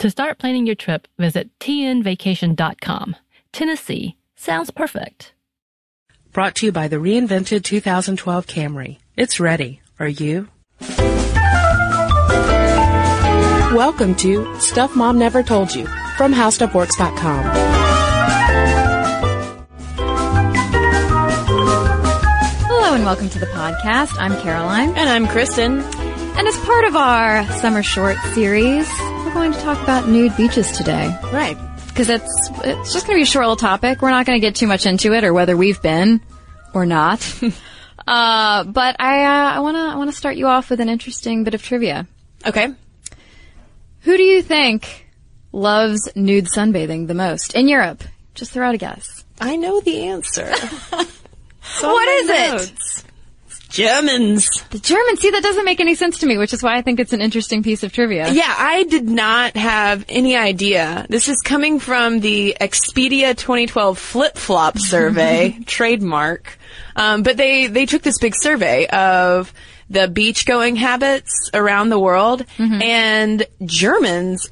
To start planning your trip, visit tnvacation.com. Tennessee sounds perfect. Brought to you by the reinvented 2012 Camry. It's ready. Are you? Welcome to Stuff Mom Never Told You from HowStuffWorks.com. Hello and welcome to the podcast. I'm Caroline. And I'm Kristen. And as part of our summer short series, we're going to talk about nude beaches today. Right. Because it's, it's just going to be a short little topic. We're not going to get too much into it or whether we've been or not. uh, but I, uh, I want to, I want to start you off with an interesting bit of trivia. Okay. Who do you think loves nude sunbathing the most in Europe? Just throw out a guess. I know the answer. What is it? Germans. The Germans. See, that doesn't make any sense to me, which is why I think it's an interesting piece of trivia. Yeah, I did not have any idea. This is coming from the Expedia 2012 flip flop survey, trademark. Um, but they, they took this big survey of the beach going habits around the world, and Germans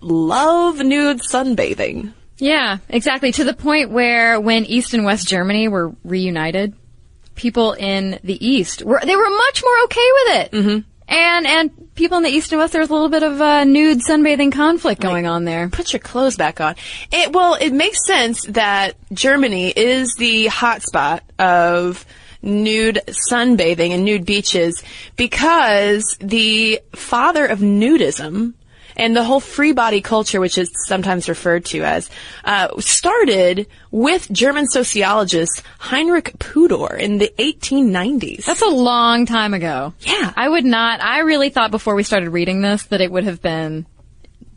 love nude sunbathing. Yeah, exactly. To the point where when East and West Germany were reunited, people in the East were they were much more okay with it. Mm-hmm. And and people in the East and West, there's a little bit of uh, nude sunbathing conflict going on there. put your clothes back on. It well, it makes sense that Germany is the hotspot of nude sunbathing and nude beaches because the father of nudism and the whole free body culture, which is sometimes referred to as, uh, started with German sociologist Heinrich Pudor in the 1890s. That's a long time ago. Yeah. I would not. I really thought before we started reading this that it would have been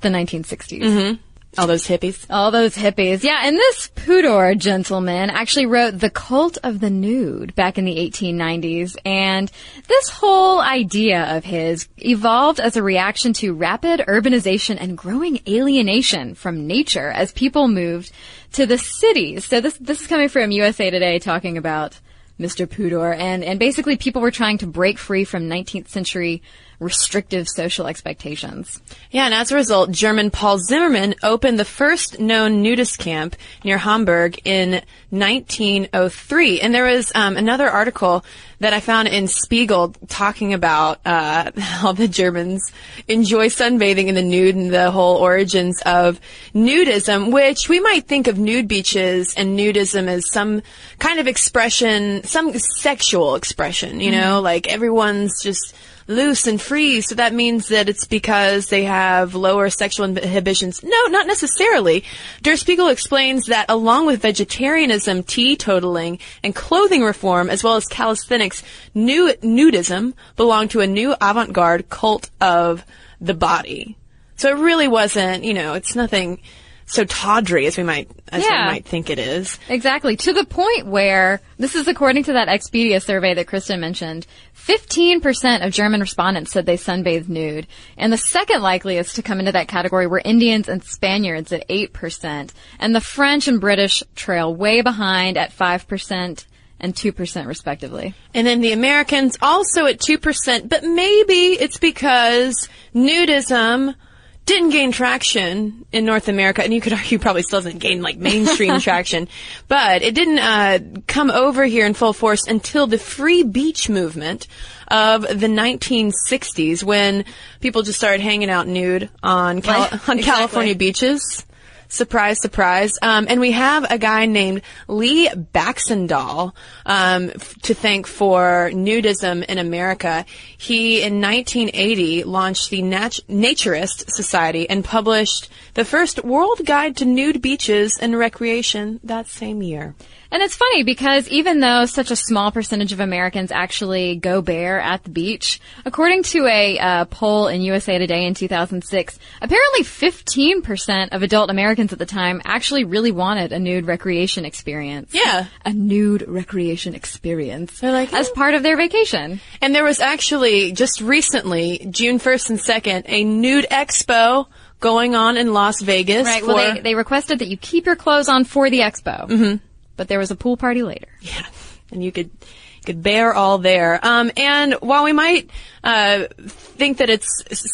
the 1960s. All those hippies. All those hippies. Yeah, and this Pudor gentleman actually wrote The Cult of the Nude back in the 1890s. And this whole idea of his evolved as a reaction to rapid urbanization and growing alienation from nature as people moved to the cities. So this, this is coming from USA Today talking about Mr. Pudor. And, and basically people were trying to break free from 19th century restrictive social expectations. Yeah, and as a result, German Paul Zimmermann opened the first known nudist camp near Hamburg in 1903. And there was um, another article that I found in Spiegel talking about uh, how the Germans enjoy sunbathing in the nude and the whole origins of nudism, which we might think of nude beaches and nudism as some kind of expression, some sexual expression, you know, like everyone's just loose and free, so that means that it's because they have lower sexual inhibitions. No, not necessarily. Der Spiegel explains that along with vegetarianism, teetotaling, and clothing reform, as well as calisthenics, new nudism belonged to a new avant-garde cult of the body. So it really wasn't, you know, it's nothing so tawdry as we might, as Yeah. we might think it is. Exactly. To the point where, this is according to that Expedia survey that Kristen mentioned, 15% of German respondents said they sunbathed nude. And the second likeliest to come into that category were Indians and Spaniards at 8%. And the French and British trail way behind at 5% and 2% respectively. And then the Americans also at 2%, but maybe it's because nudism didn't gain traction in North America, and you could argue probably still doesn't gain like mainstream traction, but it didn't uh, come over here in full force until the free beach movement of the 1960s, when people just started hanging out nude on Cal- on exactly. California beaches. Surprise, surprise. Um, and we have a guy named Lee Baxandall um, f- to thank for nudism in America. He, in 1980, launched the Nat- Naturist Society and published the first World Guide to Nude Beaches and Recreation that same year. And it's funny because even though such a small percentage of Americans actually go bare at the beach, according to a uh, poll in USA Today in 2006, apparently 15% of adult Americans at the time actually really wanted a nude recreation experience. Yeah. A nude recreation experience. They're like, as "Oh." part of their vacation. And there was actually, just recently, June 1st and 2nd, a nude expo going on in Las Vegas. Right. for- Well, they, they requested that you keep your clothes on for the expo. Mm-hmm. But there was a pool party later. Yeah, and you could could bear all there. Um, and while we might uh, think that it's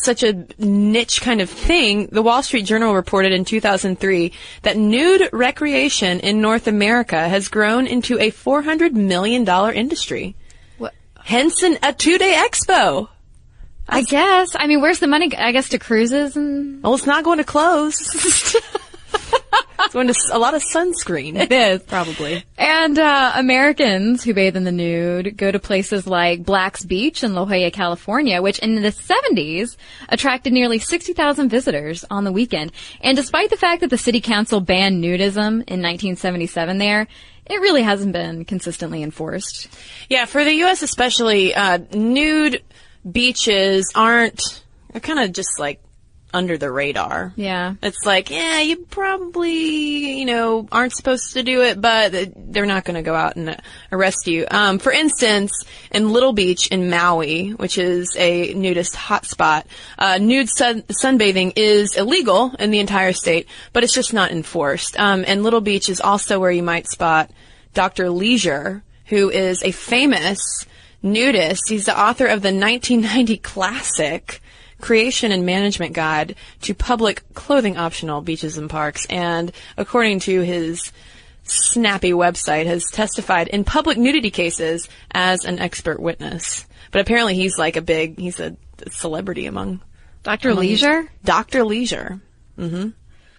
such a niche kind of thing, the Wall Street Journal reported in 2003 that nude recreation in North America has grown into a 400 million dollar industry. What? Hence, an, a two-day expo. I guess. I mean, where's the money? I guess to cruises and Well, it's not going to close. it's going to a lot of sunscreen. It is, probably. And uh, Americans who bathe in the nude go to places like Black's Beach in La Jolla, California, which in the 70s attracted nearly 60,000 visitors on the weekend. And despite the fact that the city council banned nudism in 1977 there, it really hasn't been consistently enforced. Yeah, for the U.S. especially, uh, nude beaches aren't, they're kind of just like under the radar. Yeah. It's like, yeah, you probably, you know, aren't supposed to do it, but they're not going to go out and arrest you. Um, for instance, in Little Beach in Maui, which is a nudist hotspot, uh, nude sun- sunbathing is illegal in the entire state, but it's just not enforced. Um, and Little Beach is also where you might spot Dr. Leisure, who is a famous nudist. He's the author of the 1990 classic Creation and Management Guide to Public Clothing Optional Beaches and Parks. And according to his snappy website, has testified in public nudity cases as an expert witness. But apparently he's like a big, he's a celebrity among Dr. Leisure? Dr. Leisure. Mm-hmm.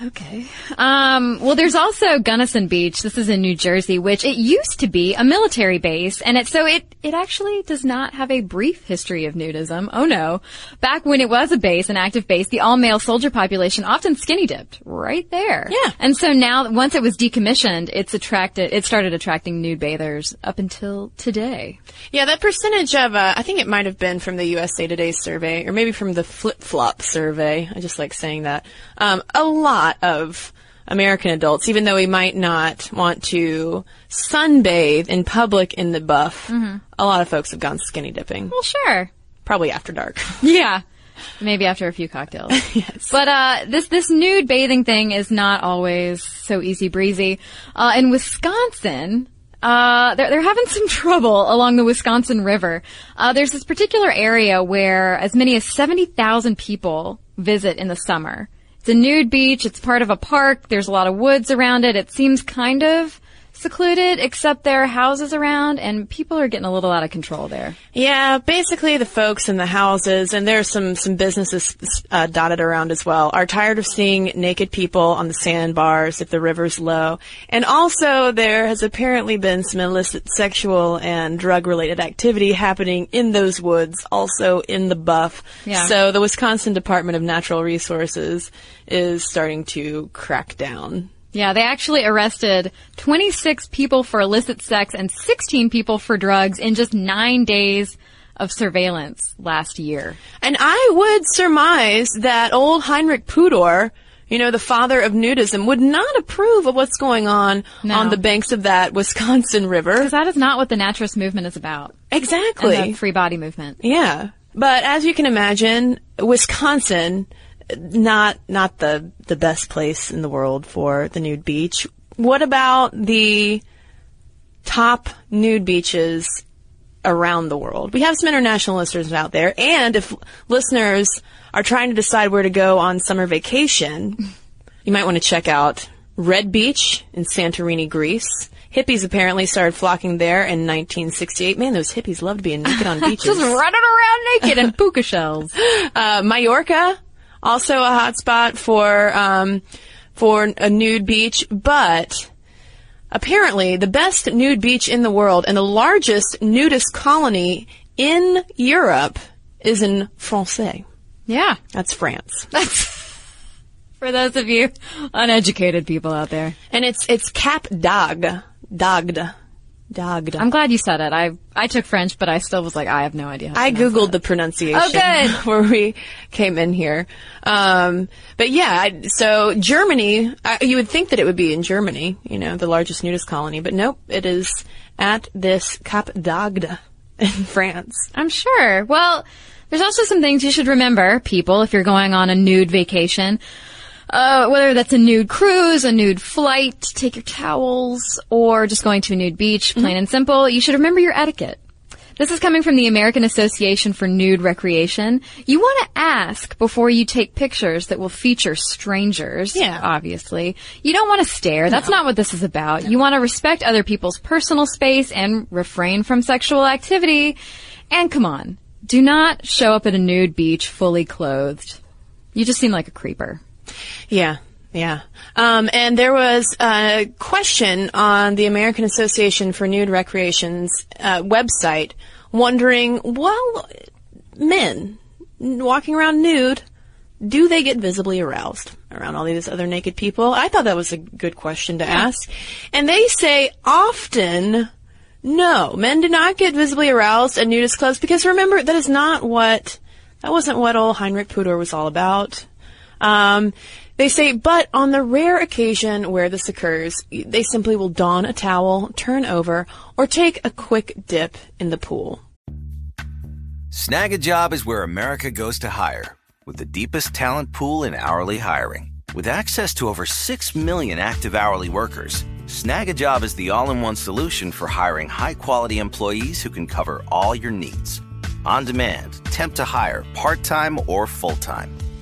Okay. Um, well, there's also Gunnison Beach. This is in New Jersey, which it used to be a military base, and it so it it actually does not have a brief history of nudism. Oh no! Back when it was a base, an active base, the all male soldier population often skinny dipped right there. Yeah. And so now, once it was decommissioned, it's attracted. It started attracting nude bathers up until today. Yeah, that percentage of, uh, I think it might have been from the USA Today survey, or maybe from the Flip Flop survey. I just like saying that. Um, a lot of American adults, even though we might not want to sunbathe in public in the buff, a lot of folks have gone skinny dipping. Well, sure. Probably after dark. Yeah. Maybe after a few cocktails. yes. But uh, this this nude bathing thing is not always so easy breezy. Uh, in Wisconsin, uh, they're, they're having some trouble along the Wisconsin River. Uh, there's this particular area where as many as 70,000 people visit in the summer. A nude beach. It's part of a park. There's a lot of woods around it. It seems kind of secluded, except there are houses around, and people are getting a little out of control there. Yeah, basically the folks in the houses, and there's some some businesses uh, dotted around as well, are tired of seeing naked people on the sandbars if the river's low. And also, there has apparently been some illicit sexual and drug related activity happening in those woods, also in the buff. Yeah. So the Wisconsin Department of Natural Resources is starting to crack down. Yeah, they actually arrested 26 people for illicit sex and 16 people for drugs in just nine days of surveillance last year. And I would surmise that old Heinrich Pudor, you know, the father of nudism, would not approve of what's going on No. on the banks of that Wisconsin River. Because that is not what the naturist movement is about. Exactly. And the free body movement. Yeah. But as you can imagine, Wisconsin, not, not the, the best place in the world for the nude beach. What about the top nude beaches around the world? We have some international listeners out there, and if listeners are trying to decide where to go on summer vacation, you might want to check out Red Beach in Santorini, Greece. Hippies apparently started flocking there in 1968. Man, those hippies loved being naked on beaches. Just running around naked in puka shells. Uh, Mallorca, also a hot spot for um, for a nude beach, but apparently the best nude beach in the world and the largest nudist colony in Europe is in Francais. Yeah. That's France, For those of you uneducated people out there. and it's it's Cap d'Agde, d'Agde, d'Agde. I'm glad you said it. I I took French, but I still was like, I have no idea. How to I googled the pronunciation Oh, good. before we came in here. Um, but yeah, I, so Germany, I, you would think that it would be in Germany, you know, the largest nudist colony, but nope, it is at this Cap d'Agde in France. I'm sure. Well, there's also some things you should remember, people, if you're going on a nude vacation. Uh, whether that's a nude cruise, a nude flight, take your towels, or just going to a nude beach, plain and simple, you should remember your etiquette. This is coming from the American Association for Nude Recreation. You want to ask before you take pictures that will feature strangers. Yeah. Obviously. You don't want to stare. That's not what this is about. You want to respect other people's personal space and refrain from sexual activity. And come on. Do not show up at a nude beach fully clothed. You just seem like a creeper. Yeah. Yeah. Um, and there was a question on the American Association for Nude Recreation's uh, website wondering, well, men walking around nude, do they get visibly aroused around all these other naked people? I thought that was a good question to ask. And they say often, no, men do not get visibly aroused at nudist clubs because remember, that is not what, that wasn't what old Heinrich Pudor was all about. Um, they say, but on the rare occasion where this occurs, they simply will don a towel, turn over, or take a quick dip in the pool. Snagajob is where America goes to hire, with the deepest talent pool in hourly hiring. With access to over 6 million active hourly workers, Snagajob is the all in one solution for hiring high quality employees who can cover all your needs. On demand, temp to hire, part time or full time.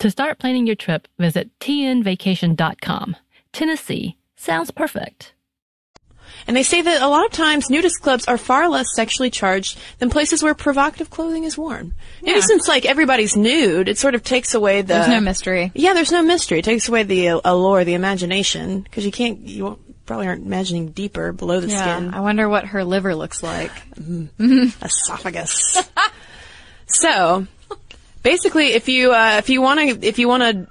To start planning your trip, visit tnvacation.com. Tennessee sounds perfect. And they say that a lot of times nudist clubs are far less sexually charged than places where provocative clothing is worn. Maybe Yeah. since like everybody's nude, it sort of takes away the There's no mystery. Yeah, there's no mystery. It takes away the uh, allure, the imagination, because you can't, you won't- probably aren't imagining deeper below the Yeah. skin. I wonder what her liver looks like. esophagus. so, basically, if you uh, if you want to if you want to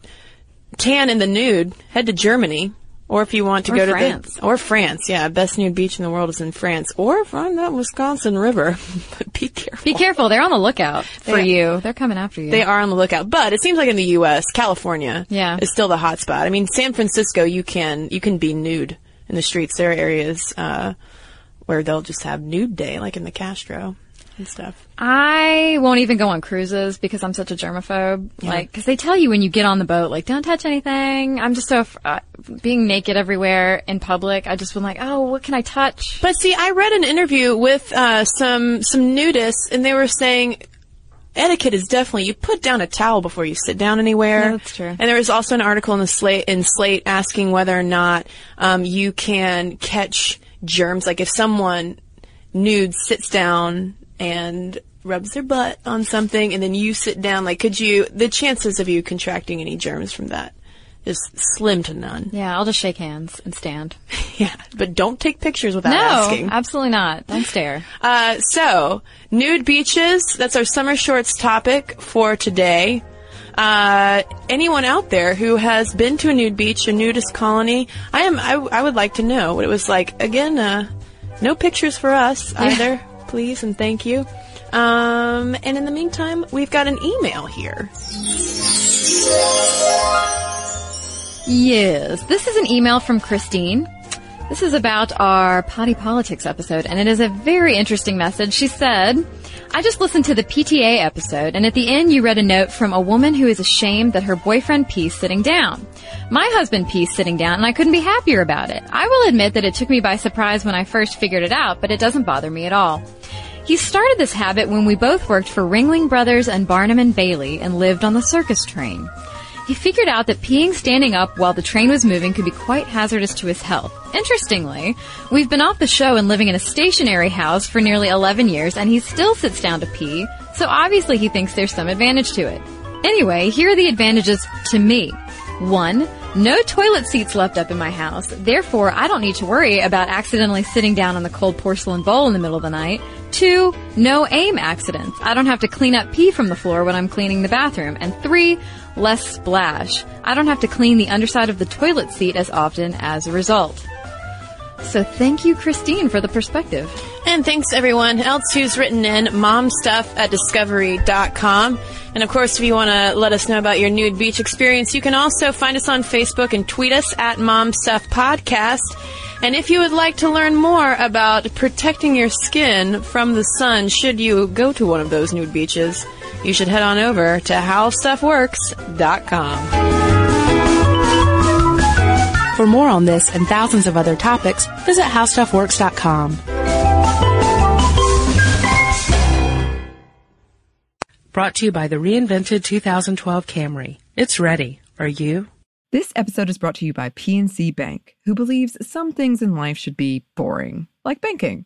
tan in the nude, head to Germany. Or if you want to Or go to France. the or France, yeah, best nude beach in the world is in France. Or find that Wisconsin River, but be careful. Be careful. They're on the lookout for They- you. They're coming after you. They are on the lookout, but it seems like in the U.S., California, Yeah. is still the hot spot. I mean, San Francisco, you can you can be nude in the streets. There are areas uh, where they'll just have nude day, like in the Castro and stuff. I won't even go on cruises because I'm such a germaphobe. Like, because they tell you when you get on the boat, like, don't touch anything. I'm just so uh, being naked everywhere in public. I just been like, oh, what can I touch? But see, I read an interview with uh, some some nudists, and they were saying etiquette is definitely you put down a towel before you sit down anywhere. Yeah, that's true. And there was also an article in the Slate in Slate asking whether or not um, you can catch germs. Like if someone nude sits down and rubs their butt on something, and then you sit down, like could you? The chances of you contracting any germs from that is slim to none. Yeah, I'll just shake hands and stand. Yeah, but don't take pictures without no, asking. absolutely not. Don't stare. Uh, so, nude beaches, that's our summer shorts topic for today. Uh, anyone out there who has been to a nude beach, a nudist colony, I am, I, I would like to know what it was like. Again, uh, no pictures for us either, please and thank you. Um, and in the meantime, we've got an email here. Yes, this is an email from Christine. This is about our potty politics episode, and it is a very interesting message. She said, I just listened to the PTA episode, and at the end you read a note from a woman who is ashamed that her boyfriend pees sitting down. My husband pees sitting down, and I couldn't be happier about it. I will admit that it took me by surprise when I first figured it out, but it doesn't bother me at all. He started this habit when we both worked for Ringling Brothers and Barnum and Bailey and lived on the circus train. He figured out that peeing standing up while the train was moving could be quite hazardous to his health. Interestingly, we've been off the show and living in a stationary house for nearly 11 years and he still sits down to pee, so obviously he thinks there's some advantage to it. Anyway, here are the advantages to me. One, no toilet seats left up in my house. Therefore, I don't need to worry about accidentally sitting down on the cold porcelain bowl in the middle of the night. Two, no aim accidents. I don't have to clean up pee from the floor when I'm cleaning the bathroom. And three, less splash. I don't have to clean the underside of the toilet seat as often as a result. So thank you, Christine, for the perspective. And thanks everyone else who's written in momstuff at discovery.com. And of course, if you want to let us know about your nude beach experience, you can also find us on Facebook and tweet us at momstuff podcast. And if you would like to learn more about protecting your skin from the sun should you go to one of those nude beaches, you should head on over to howstuffworks.com. For more on this and thousands of other topics, visit howstuffworks.com. Brought to you by the reinvented 2012 Camry. It's ready. Are you? This episode is brought to you by PNC Bank, who believes some things in life should be boring, like banking.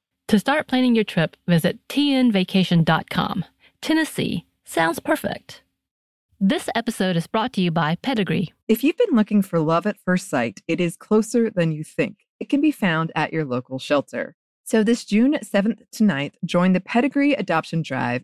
To start planning your trip, visit tnvacation.com. Tennessee sounds perfect. This episode is brought to you by Pedigree. If you've been looking for love at first sight, it is closer than you think. It can be found at your local shelter. So this June 7th to 9th, join the Pedigree Adoption Drive,